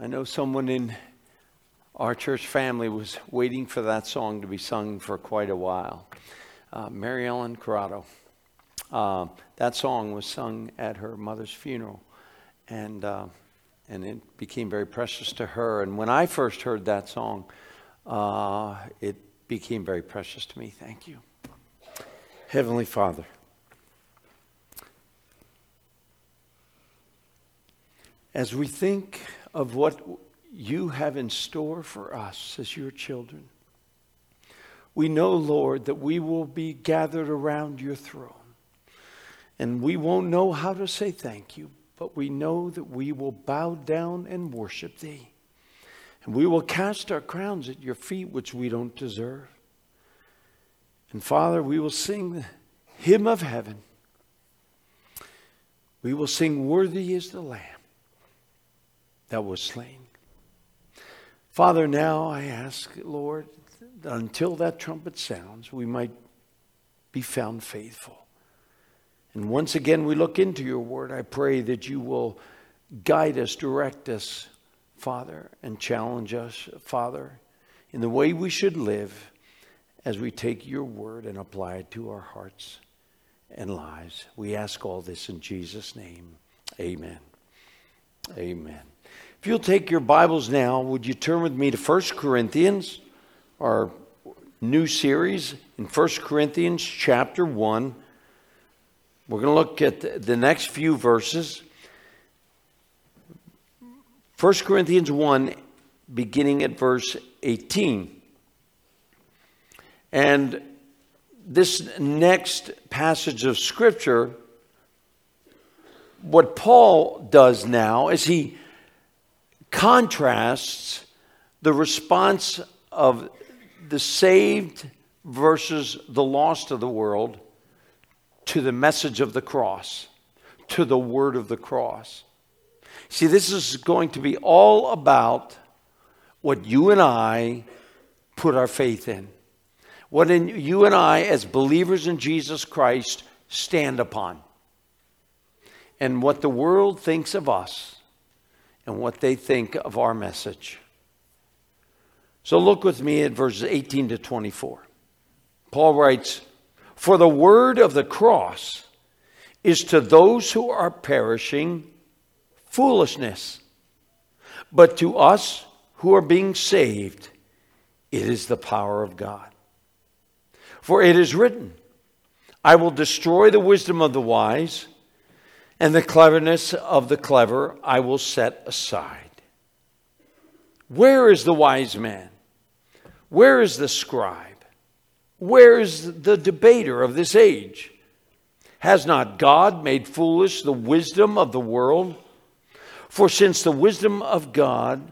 I know someone in our church family was waiting for that song to be sung for quite a while. Uh, Mary Ellen Corrado. Uh, that song was sung at her mother's funeral, and uh, and it became very precious to her. And when I first heard that song, uh, it became very precious to me. Thank you, Heavenly Father. As we think of what you have in store for us as your children, we know, Lord, that we will be gathered around your throne. And we won't know how to say thank you, but we know that we will bow down and worship thee. And we will cast our crowns at your feet, which we don't deserve. And Father, we will sing the hymn of heaven. We will sing, Worthy is the Lamb that was slain. Father, now I ask, Lord, until that trumpet sounds, we might be found faithful. And once again, we look into your word. I pray that you will guide us, direct us, Father, and challenge us, Father, in the way we should live as we take your word and apply it to our hearts and lives. We ask all this in Jesus' name. Amen. Amen. If you'll take your Bibles now, would you turn with me to 1 Corinthians, our new series in 1 Corinthians chapter 1. We're going to look at the next few verses. 1 Corinthians 1, beginning at verse 18. And this next passage of Scripture, what Paul does now is he contrasts the response of the saved versus the lost of the world to the message of the cross, to the word of the cross. See, this is going to be all about what you and I put our faith in. What in you and I, as believers in Jesus Christ, stand upon. And what the world thinks of us and what they think of our message. So look with me at verses 18 to 24. Paul writes, For the word of the cross is to those who are perishing foolishness, but to us who are being saved, it is the power of God. For it is written, I will destroy the wisdom of the wise and the cleverness of the clever I will set aside. Where is the wise man? Where is the scribe? Where is the debater of this age? Has not God made foolish the wisdom of the world? For since the wisdom of God,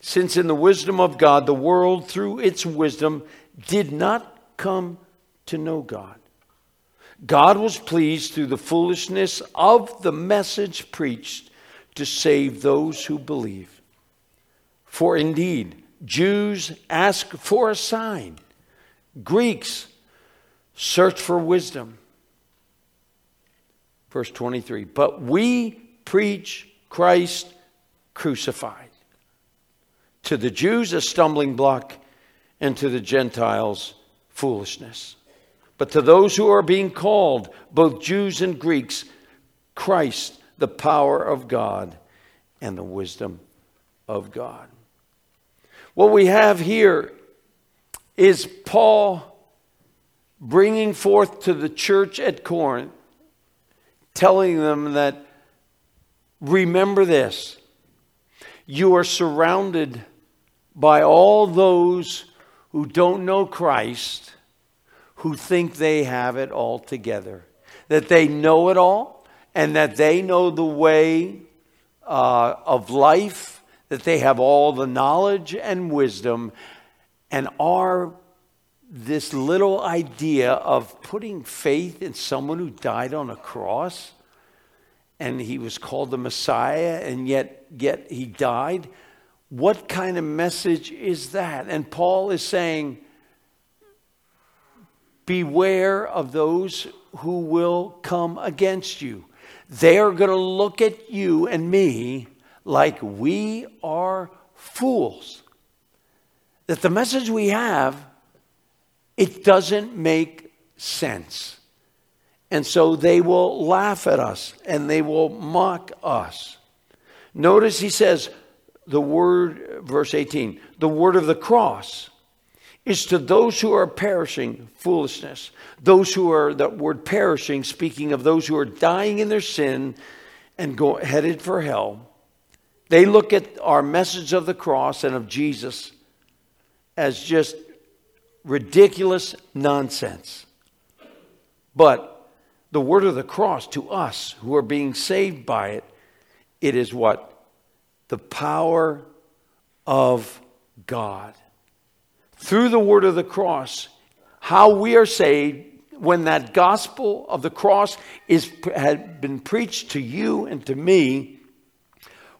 since in the wisdom of God the world through its wisdom did not come to know God, God was pleased through the foolishness of the message preached to save those who believe. For indeed, Jews ask for a sign, Greeks search for wisdom. Verse 23 But we preach Christ crucified. To the Jews, a stumbling block, and to the Gentiles, foolishness. But to those who are being called, both Jews and Greeks, Christ, the power of God and the wisdom of God. What we have here is Paul bringing forth to the church at Corinth, telling them that remember this you are surrounded by all those who don't know Christ who think they have it all together, that they know it all, and that they know the way uh, of life, that they have all the knowledge and wisdom, and are this little idea of putting faith in someone who died on a cross and he was called the Messiah and yet yet he died. What kind of message is that? And Paul is saying Beware of those who will come against you. They are going to look at you and me like we are fools. That the message we have, it doesn't make sense. And so they will laugh at us and they will mock us. Notice he says, the word, verse 18, the word of the cross is to those who are perishing foolishness. Those who are, that word perishing, speaking of those who are dying in their sin and go, headed for hell. They look at our message of the cross and of Jesus as just ridiculous nonsense. But the word of the cross to us who are being saved by it, it is what? The power of God through the word of the cross, how we are saved when that gospel of the cross is, had been preached to you and to me,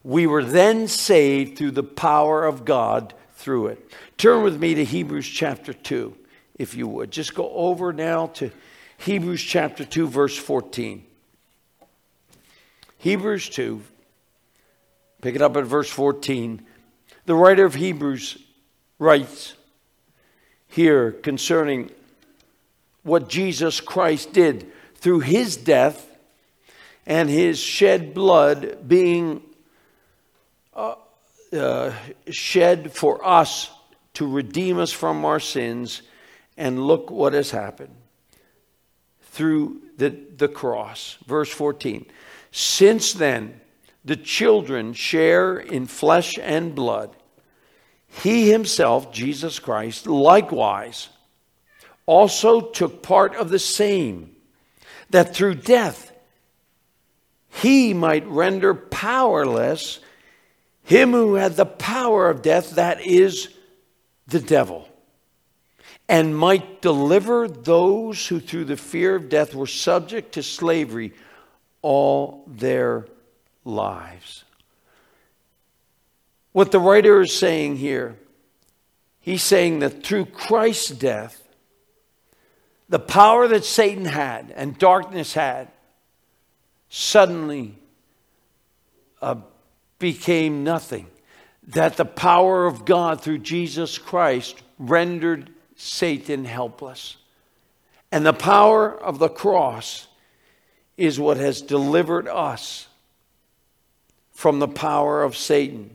we were then saved through the power of God through it. Turn with me to Hebrews chapter 2, if you would. Just go over now to Hebrews chapter 2, verse 14. Hebrews 2, pick it up at verse 14. The writer of Hebrews writes, here concerning what Jesus Christ did through his death and his shed blood being uh, uh, shed for us to redeem us from our sins. And look what has happened through the, the cross. Verse 14. Since then, the children share in flesh and blood he himself, Jesus Christ, likewise also took part of the same, that through death he might render powerless him who had the power of death, that is the devil, and might deliver those who through the fear of death were subject to slavery all their lives. What the writer is saying here, he's saying that through Christ's death, the power that Satan had and darkness had suddenly uh, became nothing. That the power of God through Jesus Christ rendered Satan helpless. And the power of the cross is what has delivered us from the power of Satan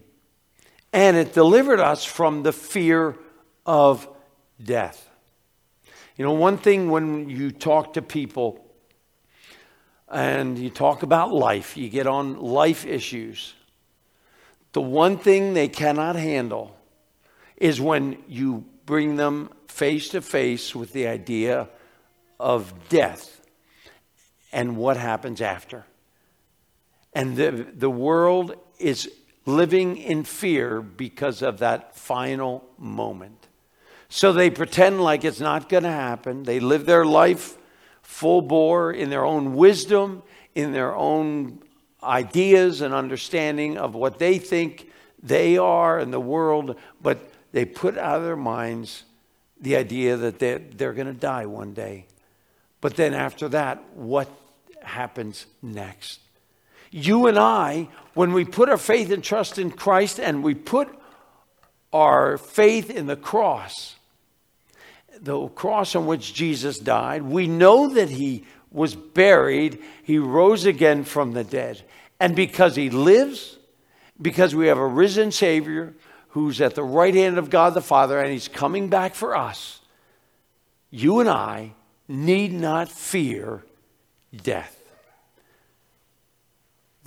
and it delivered us from the fear of death. You know, one thing when you talk to people and you talk about life, you get on life issues, the one thing they cannot handle is when you bring them face to face with the idea of death and what happens after. And the, the world is living in fear because of that final moment. So they pretend like it's not going to happen. They live their life full bore in their own wisdom, in their own ideas and understanding of what they think they are in the world, but they put out of their minds the idea that they're, they're going to die one day. But then after that, what happens next? You and I, when we put our faith and trust in Christ and we put our faith in the cross, the cross on which Jesus died, we know that he was buried, he rose again from the dead. And because he lives, because we have a risen Savior who's at the right hand of God the Father and he's coming back for us, you and I need not fear death.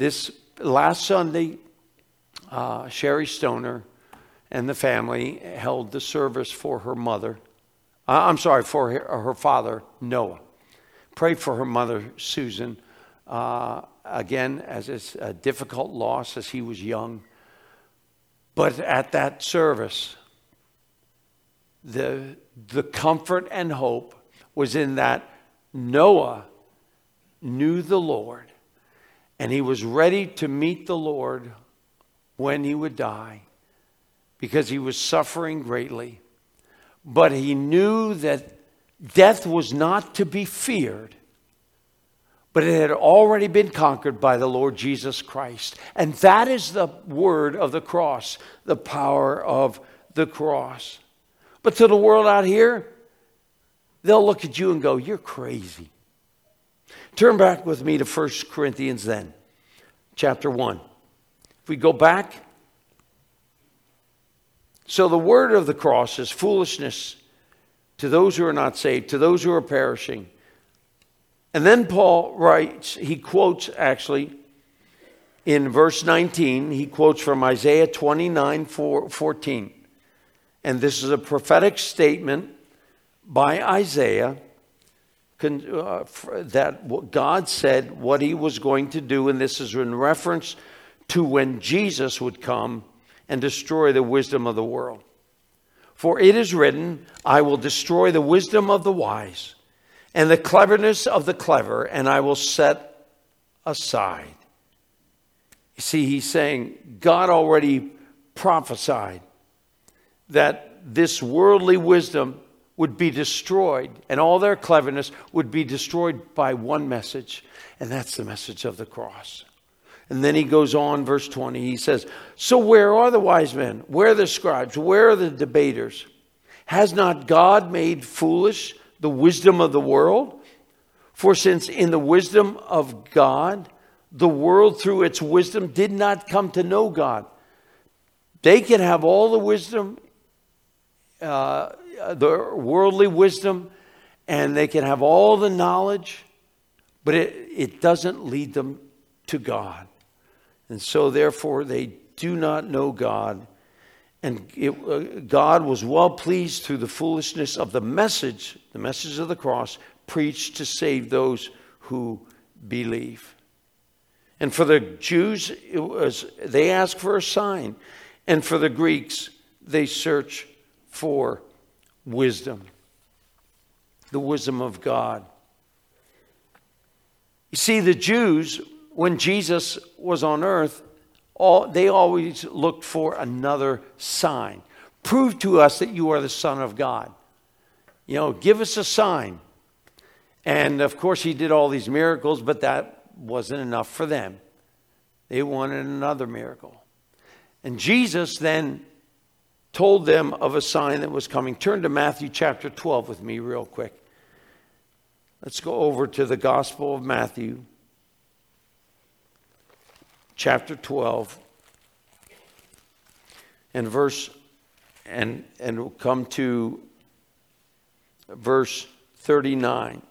This last Sunday, uh, Sherry Stoner and the family held the service for her mother. Uh, I'm sorry, for her, her, father, Noah. Prayed for her mother, Susan. Uh, again, as it's a difficult loss as he was young. But at that service, the, the comfort and hope was in that Noah knew the Lord and he was ready to meet the Lord when he would die because he was suffering greatly. But he knew that death was not to be feared, but it had already been conquered by the Lord Jesus Christ. And that is the word of the cross, the power of the cross. But to the world out here, they'll look at you and go, You're crazy. Turn back with me to 1 Corinthians then, chapter 1. If we go back, so the word of the cross is foolishness to those who are not saved, to those who are perishing. And then Paul writes, he quotes actually in verse 19, he quotes from Isaiah 29 14. And this is a prophetic statement by Isaiah Uh, that God said what he was going to do, and this is in reference to when Jesus would come and destroy the wisdom of the world. For it is written, I will destroy the wisdom of the wise and the cleverness of the clever, and I will set aside. You see, he's saying God already prophesied that this worldly wisdom would be destroyed and all their cleverness would be destroyed by one message, and that's the message of the cross. And then he goes on, verse 20, he says, So where are the wise men? Where are the scribes? Where are the debaters? Has not God made foolish the wisdom of the world? For since in the wisdom of God, the world through its wisdom did not come to know God. They can have all the wisdom uh, the worldly wisdom and they can have all the knowledge, but it, it doesn't lead them to God. And so, therefore, they do not know God. And it, uh, God was well pleased through the foolishness of the message, the message of the cross, preached to save those who believe. And for the Jews, it was, they ask for a sign. And for the Greeks, they search for wisdom, the wisdom of God. You see, the Jews, when Jesus was on earth, all, they always looked for another sign. Prove to us that you are the Son of God. You know, give us a sign. And of course, he did all these miracles, but that wasn't enough for them. They wanted another miracle. And Jesus then told them of a sign that was coming. Turn to Matthew chapter 12 with me, real quick. Let's go over to the Gospel of Matthew, chapter 12, and verse, and, and we'll come to verse 39.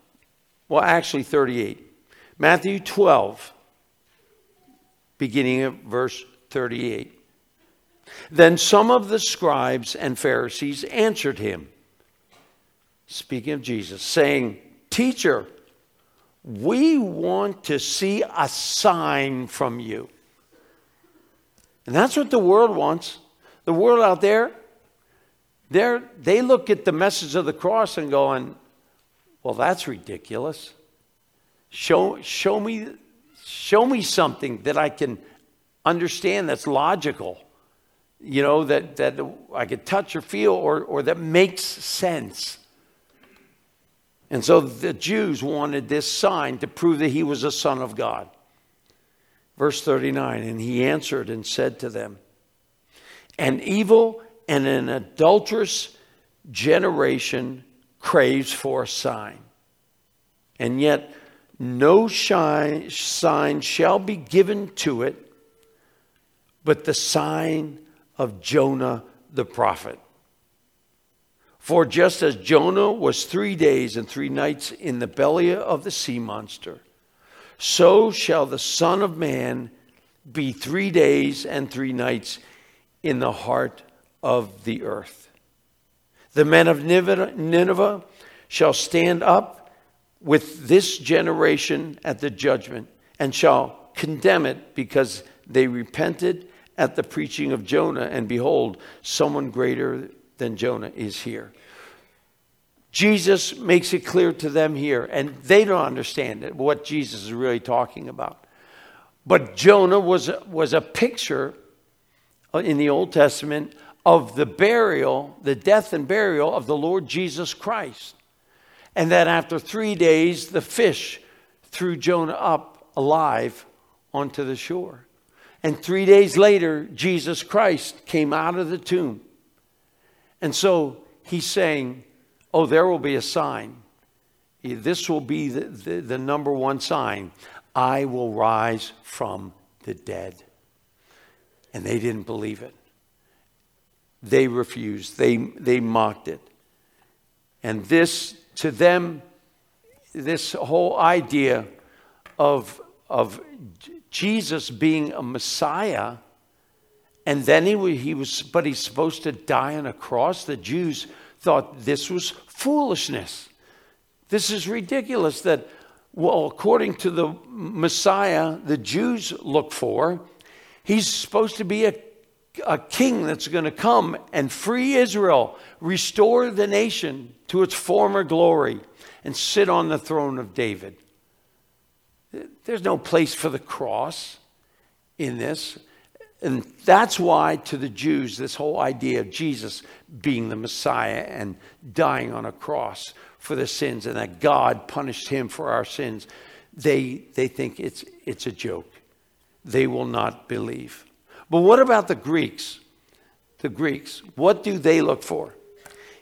Well, actually, 38. Matthew 12, beginning of verse 38. Then some of the scribes and Pharisees answered him, speaking of Jesus, saying, Teacher, we want to see a sign from you. And that's what the world wants. The world out there, they look at the message of the cross and going, well, that's ridiculous. Show, show, me, show me something that I can understand that's logical you know, that, that I could touch or feel or, or that makes sense. And so the Jews wanted this sign to prove that he was a son of God. Verse 39 And he answered and said to them, An evil and an adulterous generation craves for a sign, and yet no sign shall be given to it but the sign of Jonah the prophet. For just as Jonah was three days and three nights in the belly of the sea monster, so shall the Son of Man be three days and three nights in the heart of the earth. The men of Nineveh shall stand up with this generation at the judgment and shall condemn it because they repented at the preaching of Jonah, and behold, someone greater than Jonah is here. Jesus makes it clear to them here, and they don't understand it, what Jesus is really talking about. But Jonah was, was a picture in the Old Testament of the burial, the death and burial of the Lord Jesus Christ. And that after three days, the fish threw Jonah up alive onto the shore. And three days later, Jesus Christ came out of the tomb. And so he's saying, Oh, there will be a sign. This will be the, the, the number one sign. I will rise from the dead. And they didn't believe it. They refused, they, they mocked it. And this, to them, this whole idea of, of Jesus being a Messiah, and then he, he was, but he's supposed to die on a cross. The Jews thought this was foolishness. This is ridiculous that, well, according to the Messiah the Jews look for, he's supposed to be a, a king that's going to come and free Israel, restore the nation to its former glory, and sit on the throne of David. There's no place for the cross in this. And that's why, to the Jews, this whole idea of Jesus being the Messiah and dying on a cross for the sins and that God punished him for our sins, they, they think it's, it's a joke. They will not believe. But what about the Greeks? The Greeks, what do they look for?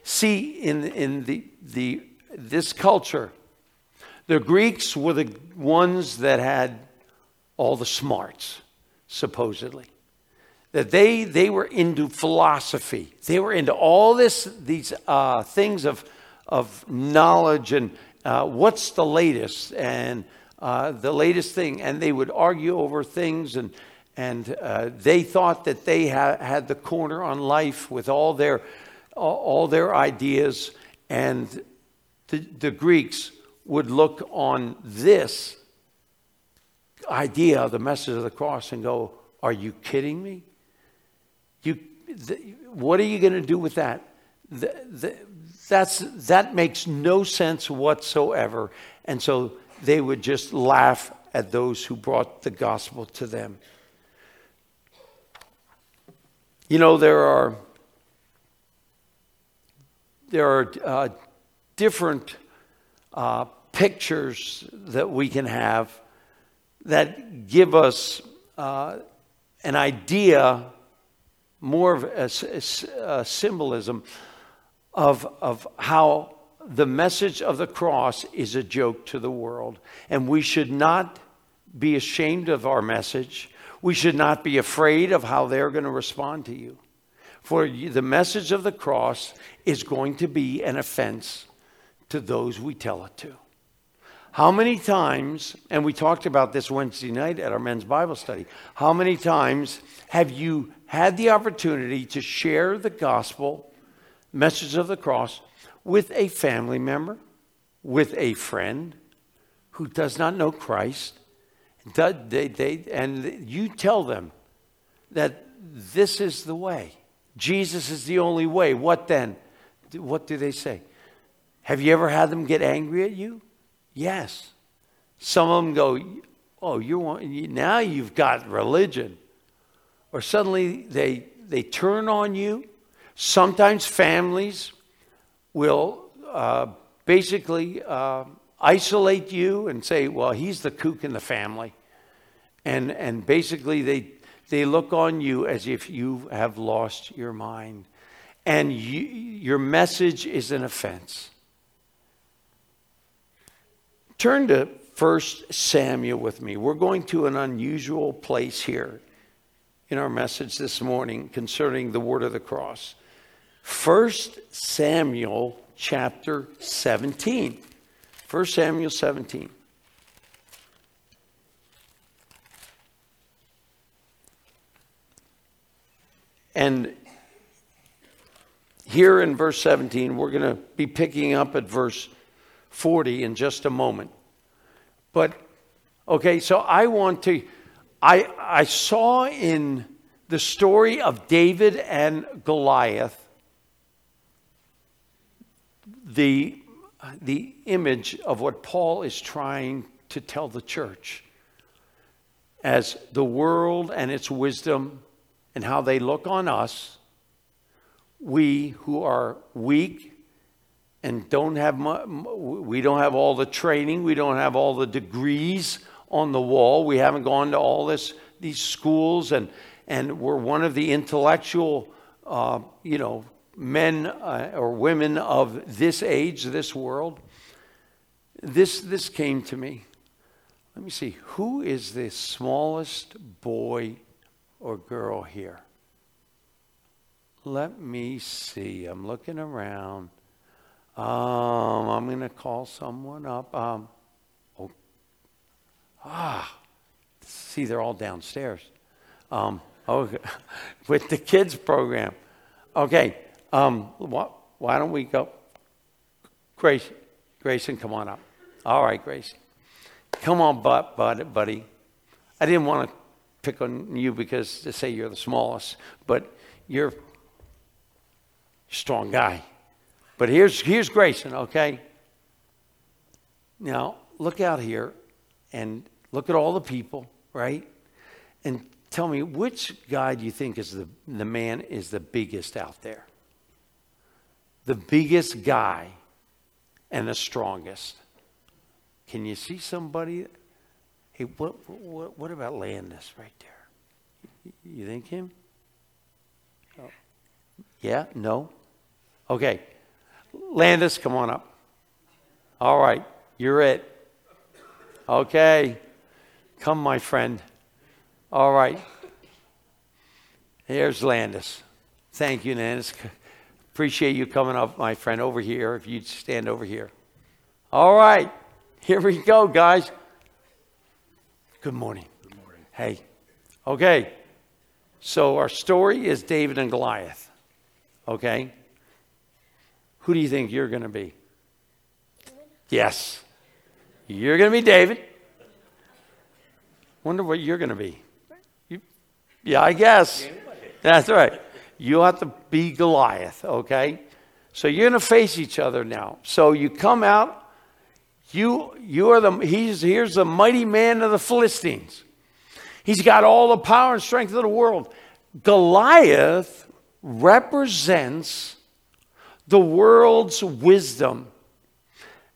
See, in, in the, the, this culture, the Greeks were the ones that had all the smarts, supposedly. That they, they were into philosophy. They were into all this, these uh, things of, of knowledge and uh, what's the latest and uh, the latest thing. And they would argue over things and, and uh, they thought that they ha- had the corner on life with all their, all their ideas. And the, the Greeks would look on this idea of the message of the cross and go, Are you kidding me? You, the, what are you going to do with that? That's, that makes no sense whatsoever. And so they would just laugh at those who brought the gospel to them. You know, there are, there are uh, different uh, pictures that we can have that give us uh, an idea, more of a, a, a symbolism of, of how the message of the cross is a joke to the world. And we should not be ashamed of our message. We should not be afraid of how they're going to respond to you. For the message of the cross is going to be an offense to those we tell it to. How many times, and we talked about this Wednesday night at our men's Bible study, how many times have you had the opportunity to share the gospel, message of the cross, with a family member, with a friend who does not know Christ? And you tell them that this is the way. Jesus is the only way. What then? What do they say? Have you ever had them get angry at you? Yes. Some of them go, Oh, you want, now you've got religion. Or suddenly they, they turn on you. Sometimes families will uh, basically uh, isolate you and say, Well, he's the kook in the family. And, and basically, they, they look on you as if you have lost your mind. And you, your message is an offense. Turn to 1 Samuel with me. We're going to an unusual place here in our message this morning concerning the word of the cross. 1 Samuel chapter 17. 1 Samuel 17. And here in verse 17, we're going to be picking up at verse 40 in just a moment. But, okay, so I want to, I, I saw in the story of David and Goliath the, the image of what Paul is trying to tell the church as the world and its wisdom and how they look on us, we who are weak and don't have we don't have all the training, we don't have all the degrees on the wall. We haven't gone to all this these schools and and we're one of the intellectual uh, you know men uh, or women of this age, this world. This this came to me. Let me see. Who is the smallest boy or girl here? Let me see. I'm looking around. Um, I'm going to call someone up. Um, oh, ah, see, they're all downstairs. Um, okay, with the kids program. Okay, um, wh- why don't we go? Grace, Grayson, come on up. All right, Grace. Come on, bud, buddy. I didn't want to pick on you because to say you're the smallest, but you're a strong guy. But here's, here's Grayson, okay? Now, look out here and look at all the people, right? And tell me, which guy do you think is the, the man is the biggest out there? The biggest guy and the strongest. Can you see somebody? Hey, what, what, what about Landis right there? You think him? Oh. Yeah? No? Okay. Landis, come on up. All right, you're it. Okay. Come, my friend. All right. Here's Landis. Thank you, Landis. Appreciate you coming up, my friend, over here. If you'd stand over here. All right. Here we go, guys. Good morning. Good morning. Hey. Okay. So our story is David and Goliath. Okay. Who do you think you're going to be? Yes. You're going to be David. Wonder what you're going to be. You, yeah, I guess. That's right. You'll have to be Goliath, okay? So you're going to face each other now. So you come out. You, you are the, he's, here's the mighty man of the Philistines. He's got all the power and strength of the world. Goliath represents the world's wisdom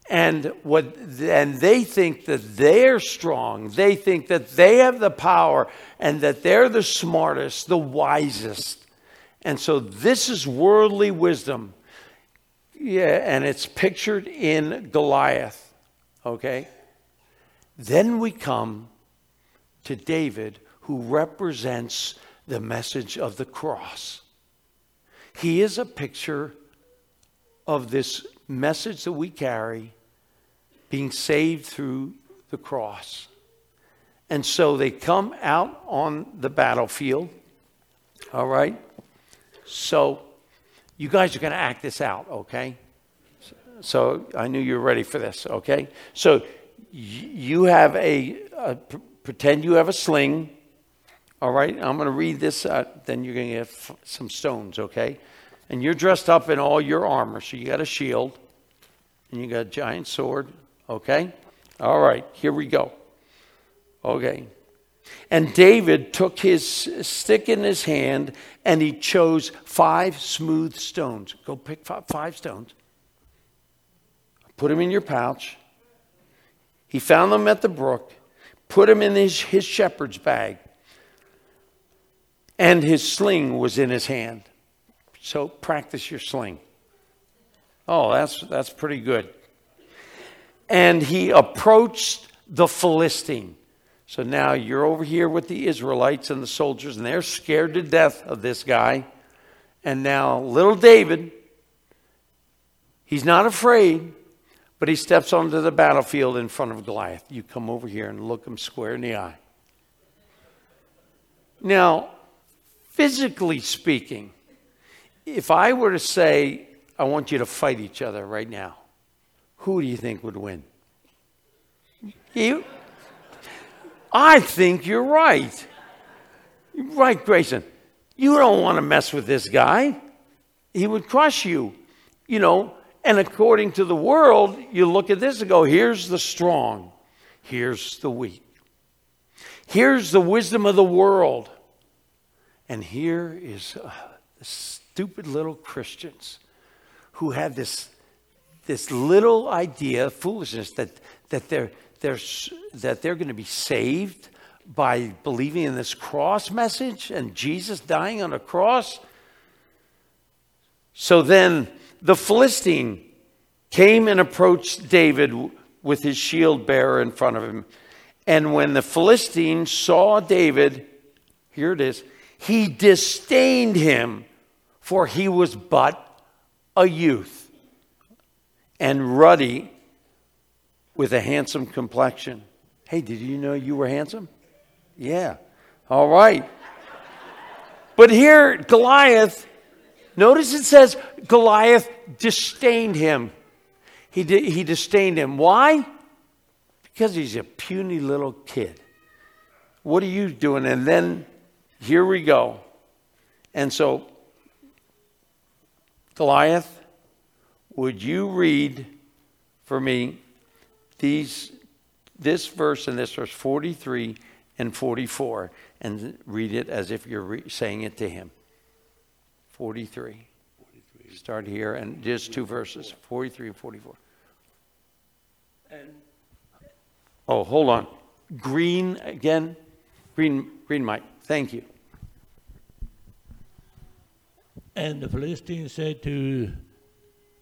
and what and they think that they're strong. They think that they have the power and that they're the smartest the wisest. And so this is worldly wisdom. Yeah and it's pictured in goliath okay? Then we come to david who represents the message of the cross. He is a picture of this message that we carry being saved through the cross. And so they come out on the battlefield. All right? So you guys are going to act this out, okay? So I knew you were ready for this, okay? So you have a, a pretend you have a sling. All right? I'm going to read this, uh, then you're going to get some stones, okay? And you're dressed up in all your armor. So you got a shield and you got a giant sword. Okay? All right, here we go. Okay. And David took his stick in his hand and he chose five smooth stones. Go pick five stones. Put them in your pouch. He found them at the brook, put them in his, his shepherd's bag, and his sling was in his hand. So practice your sling. Oh, that's, that's pretty good. And he approached the Philistine. So now you're over here with the Israelites and the soldiers, and they're scared to death of this guy. And now little David, he's not afraid, but he steps onto the battlefield in front of Goliath. You come over here and look him square in the eye. Now, physically speaking, if I were to say, I want you to fight each other right now, who do you think would win? You? I think you're right. Right, Grayson. You don't want to mess with this guy. He would crush you, you know. And according to the world, you look at this and go, here's the strong, here's the weak. Here's the wisdom of the world. And here is uh, stupid little Christians who have this this little idea, foolishness, that, that, they're, they're, that they're going to be saved by believing in this cross message and Jesus dying on a cross. So then the Philistine came and approached David with his shield bearer in front of him. And when the Philistine saw David, here it is, he disdained him, for he was but a youth and ruddy with a handsome complexion. Hey, did you know you were handsome? Yeah. All right. But here, Goliath, notice it says Goliath disdained him. He, di- he disdained him. Why? Because he's a puny little kid. What are you doing? And then here we go. And so, Goliath, would you read for me these, this verse and this verse 43 and 44 and read it as if you're re- saying it to him? 43. 43. Start here and just two verses 43 and 44. And oh, hold on. Green again. Green, green mic. Thank you. And the Philistine said to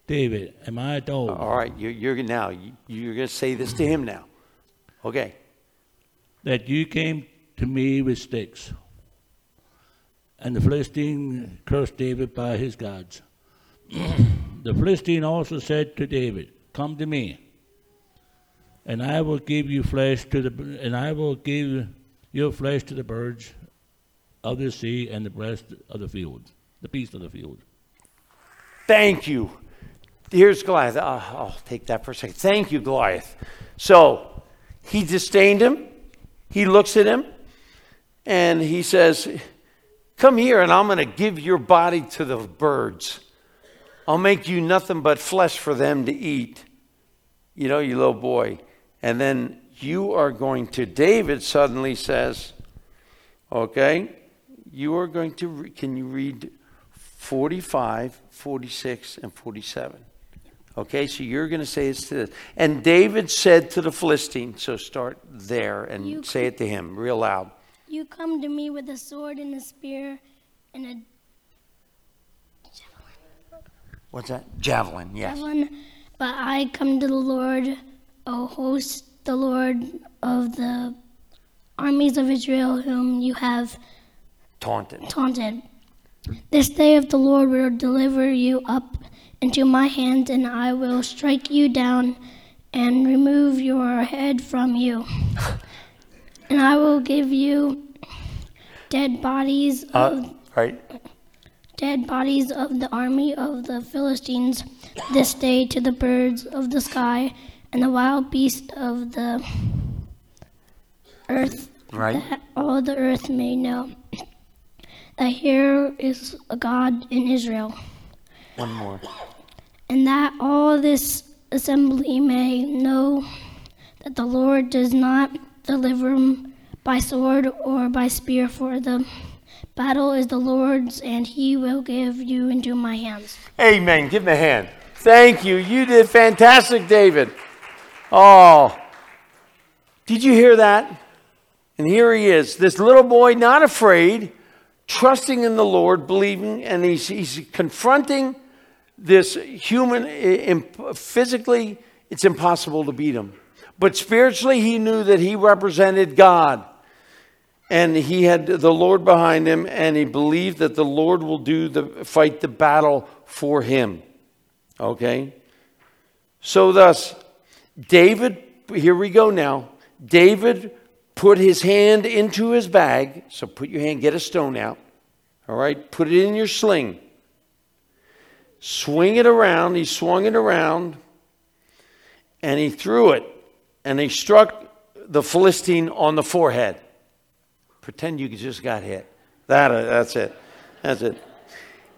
David, Am I a dog? All right, you, you're now you're going to say this to him now. Okay. That you came to me with sticks. And the Philistine cursed David by his gods. the Philistine also said to David, Come to me, and I will give you flesh to the and I will give your flesh to the birds of the sea and the breast of the field, the beasts of the field. Thank you. Here's Goliath. Uh, I'll take that for a second. Thank you, Goliath. So he disdained him. He looks at him and he says, Come here, and I'm going to give your body to the birds. I'll make you nothing but flesh for them to eat. You know, you little boy. And then you are going to, David suddenly says, Okay, you are going to, re- can you read 45, 46, and 47? Okay, so you're going to say this to this. And David said to the Philistine, so start there and You say it to him real loud. You come to me with a sword and a spear and a javelin. What's that? Javelin, yes. javelin, but I come to the Lord, O host, the Lord of the armies of Israel, whom you have Taunted. taunted. This day of the Lord will deliver you up into my hand, and I will strike you down and remove your head from you. and I will give you dead bodies of Uh, right? dead bodies of the army of the Philistines this day to the birds of the sky and the wild beasts of the earth, Right. that all the earth may know that here is a God in Israel, One more. and that all this assembly may know that the Lord does not deliver by sword or by spear, for the battle is the Lord's, and he will give you into my hands. Amen. Give him a hand. Thank you. You did fantastic, David. Oh, did you hear that? And here he is, this little boy, not afraid, trusting in the Lord, believing, and he's, he's confronting this human, physically, it's impossible to beat him. But spiritually, he knew that he represented God. And he had the Lord behind him, and he believed that the Lord will do the fight the battle for him. Okay? So thus, David, here we go now. David put his hand into his bag. So put your hand, get a stone out. All right? Put it in your sling. Swing it around. He swung it around and he threw it and he struck the Philistine on the forehead. Pretend you just got hit. That, uh, that's it. That's it.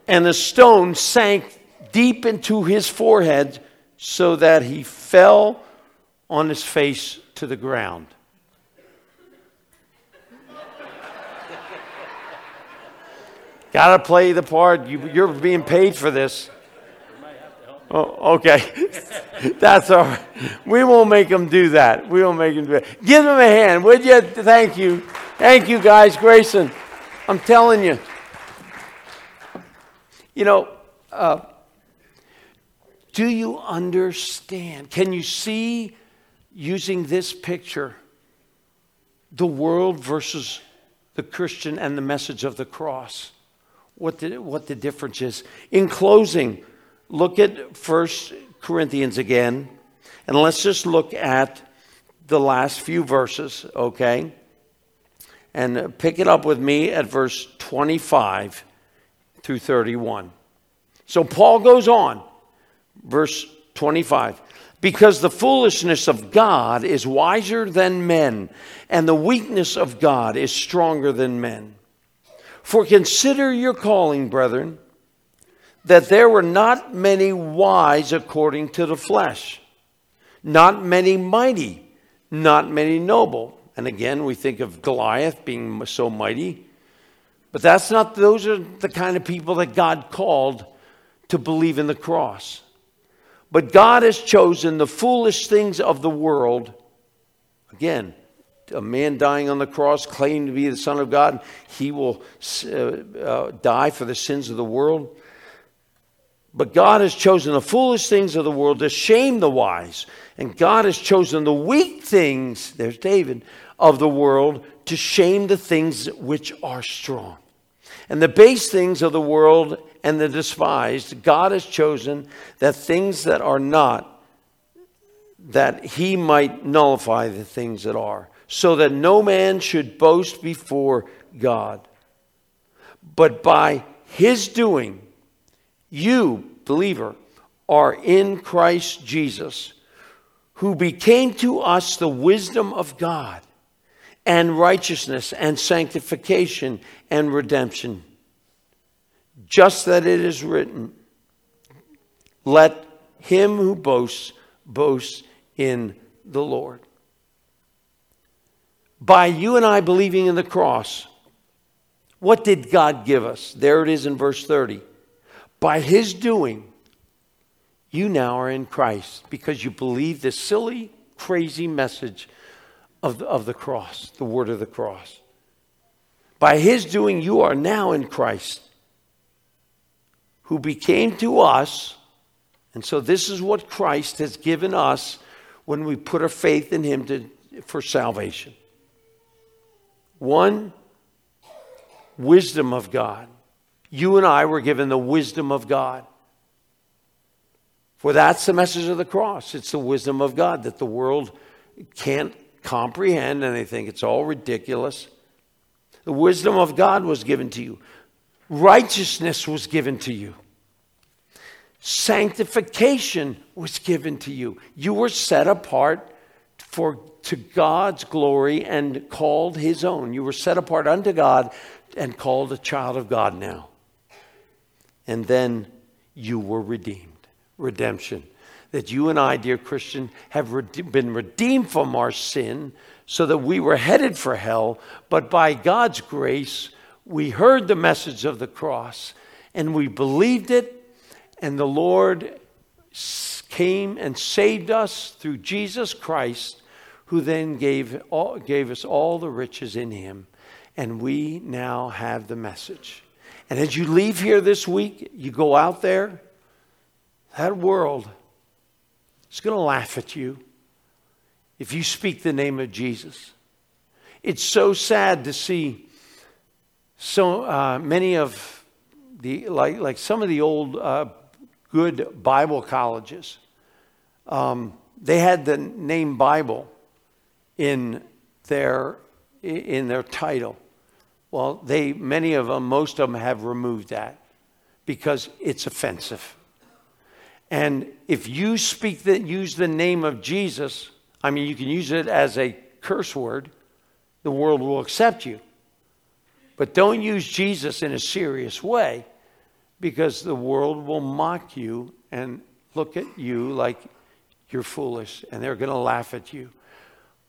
And the stone sank deep into his forehead so that he fell on his face to the ground. Got to play the part. You, you're being paid for this. Oh, okay. That's all right. We won't make them do that. We won't make them do it. Give them a hand, would you? Thank you. Thank you, guys. Grayson, I'm telling you. You know, uh, do you understand? Can you see using this picture the world versus the Christian and the message of the cross? What the, what the difference is. In closing, look at First Corinthians again, and let's just look at the last few verses, okay? And pick it up with me at verse 25 through 31. So Paul goes on, verse 25. Because the foolishness of God is wiser than men, and the weakness of God is stronger than men. For consider your calling, brethren that there were not many wise according to the flesh, not many mighty, not many noble. And again, we think of Goliath being so mighty, but that's not, those are the kind of people that God called to believe in the cross. But God has chosen the foolish things of the world. Again, a man dying on the cross, claiming to be the Son of God, he will uh, uh, die for the sins of the world. But God has chosen the foolish things of the world to shame the wise. And God has chosen the weak things, there's David, of the world to shame the things which are strong. And the base things of the world and the despised, God has chosen that things that are not, that he might nullify the things that are, so that no man should boast before God. But by his doing, you, believer, are in Christ Jesus, who became to us the wisdom of God and righteousness and sanctification and redemption. Just that it is written, let him who boasts boast in the Lord. By you and I believing in the cross, what did God give us? There it is in verse 30 by his doing, you now are in Christ because you believe this silly, crazy message of the, of the cross, the word of the cross. By his doing, you are now in Christ, who became to us. And so, this is what Christ has given us when we put our faith in him to, for salvation. One, wisdom of God. You and I were given the wisdom of God. For that's the message of the cross. It's the wisdom of God that the world can't comprehend and they think it's all ridiculous. The wisdom of God was given to you, righteousness was given to you, sanctification was given to you. You were set apart for to God's glory and called his own. You were set apart unto God and called a child of God now and then you were redeemed. Redemption. That you and I, dear Christian, have been redeemed from our sin so that we were headed for hell, but by God's grace, we heard the message of the cross and we believed it, and the Lord came and saved us through Jesus Christ, who then gave, all, gave us all the riches in Him. And we now have the message. And as you leave here this week, you go out there, that world is going to laugh at you if you speak the name of Jesus. It's so sad to see so uh, many of the, like, like some of the old uh, good Bible colleges, um, they had the name Bible in their, in their title. Well, they, many of them, most of them have removed that because it's offensive. And if you speak that, use the name of Jesus, I mean, you can use it as a curse word, the world will accept you. But don't use Jesus in a serious way because the world will mock you and look at you like you're foolish and they're going to laugh at you.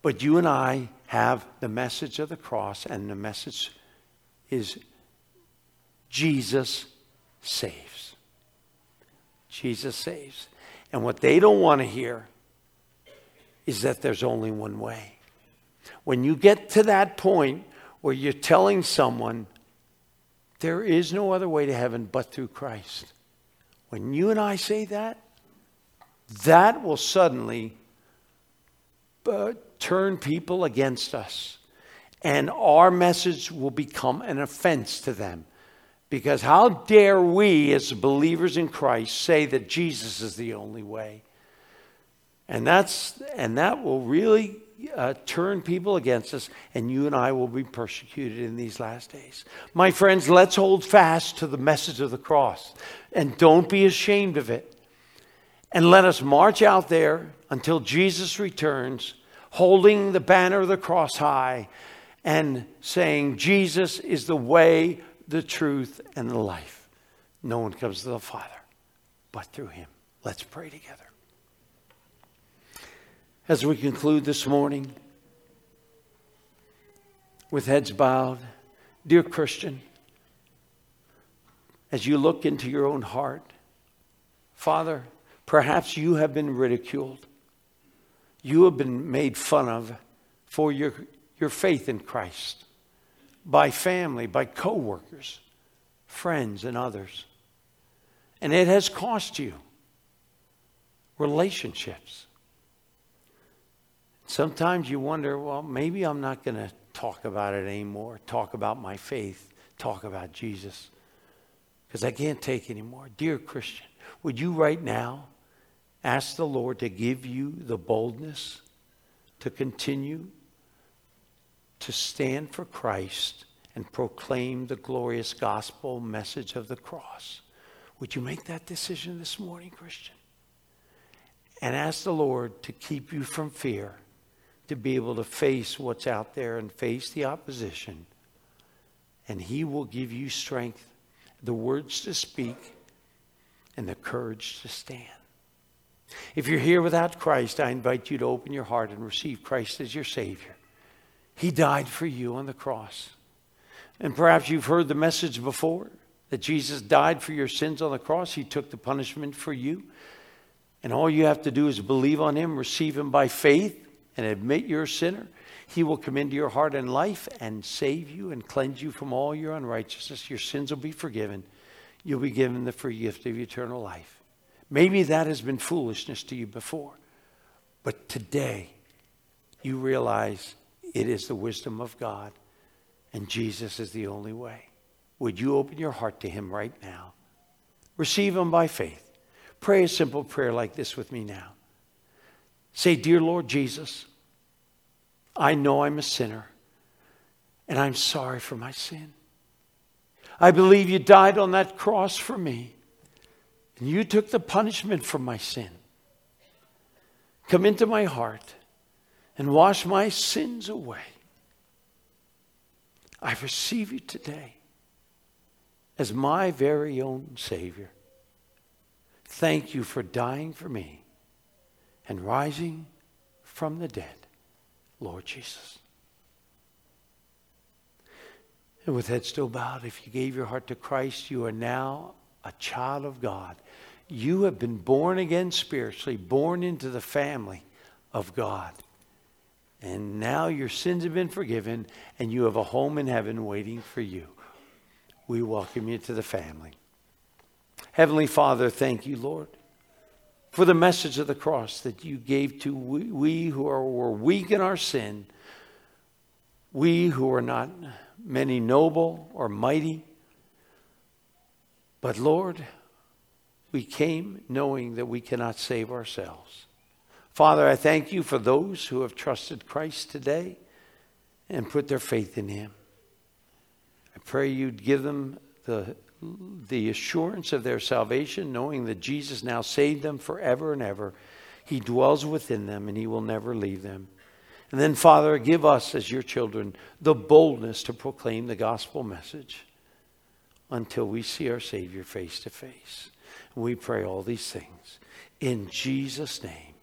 But you and I have the message of the cross and the message is Jesus saves. Jesus saves. And what they don't want to hear is that there's only one way. When you get to that point where you're telling someone there is no other way to heaven but through Christ, when you and I say that, that will suddenly uh, turn people against us. And our message will become an offense to them. Because how dare we, as believers in Christ, say that Jesus is the only way? And, that's, and that will really uh, turn people against us, and you and I will be persecuted in these last days. My friends, let's hold fast to the message of the cross and don't be ashamed of it. And let us march out there until Jesus returns, holding the banner of the cross high and saying, Jesus is the way, the truth, and the life. No one comes to the Father but through him. Let's pray together. As we conclude this morning, with heads bowed, dear Christian, as you look into your own heart, Father, perhaps you have been ridiculed. You have been made fun of for your, your faith in Christ by family, by coworkers, friends, and others. And it has cost you relationships. Sometimes you wonder, well, maybe I'm not going to talk about it anymore, talk about my faith, talk about Jesus, because I can't take anymore. Dear Christian, would you right now ask the Lord to give you the boldness to continue to stand for Christ and proclaim the glorious gospel message of the cross? Would you make that decision this morning, Christian? And ask the Lord to keep you from fear to be able to face what's out there and face the opposition. And He will give you strength, the words to speak, and the courage to stand. If you're here without Christ, I invite you to open your heart and receive Christ as your Savior. He died for you on the cross. And perhaps you've heard the message before that Jesus died for your sins on the cross. He took the punishment for you. And all you have to do is believe on Him, receive Him by faith, and admit you're a sinner, He will come into your heart and life and save you and cleanse you from all your unrighteousness. Your sins will be forgiven. You'll be given the free gift of eternal life. Maybe that has been foolishness to you before, but today you realize it is the wisdom of God and Jesus is the only way. Would you open your heart to Him right now? Receive Him by faith. Pray a simple prayer like this with me now. Say, Dear Lord Jesus, I know I'm a sinner and I'm sorry for my sin. I believe you died on that cross for me and you took the punishment for my sin. Come into my heart and wash my sins away. I receive you today as my very own Savior. Thank you for dying for me and rising from the dead, Lord Jesus. And with head still bowed, if you gave your heart to Christ, you are now a child of God. You have been born again spiritually, born into the family of God. And now your sins have been forgiven, and you have a home in heaven waiting for you. We welcome you to the family. Heavenly Father, thank you, Lord for the message of the cross that you gave to we, we who are, were weak in our sin, we who are not many noble or mighty. But Lord, we came knowing that we cannot save ourselves. Father, I thank you for those who have trusted Christ today and put their faith in him. I pray you'd give them the the assurance of their salvation, knowing that Jesus now saved them forever and ever. He dwells within them and He will never leave them. And then, Father, give us as your children the boldness to proclaim the gospel message until we see our Savior face to face. We pray all these things in Jesus' name.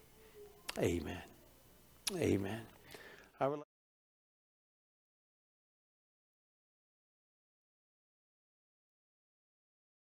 Amen. Amen.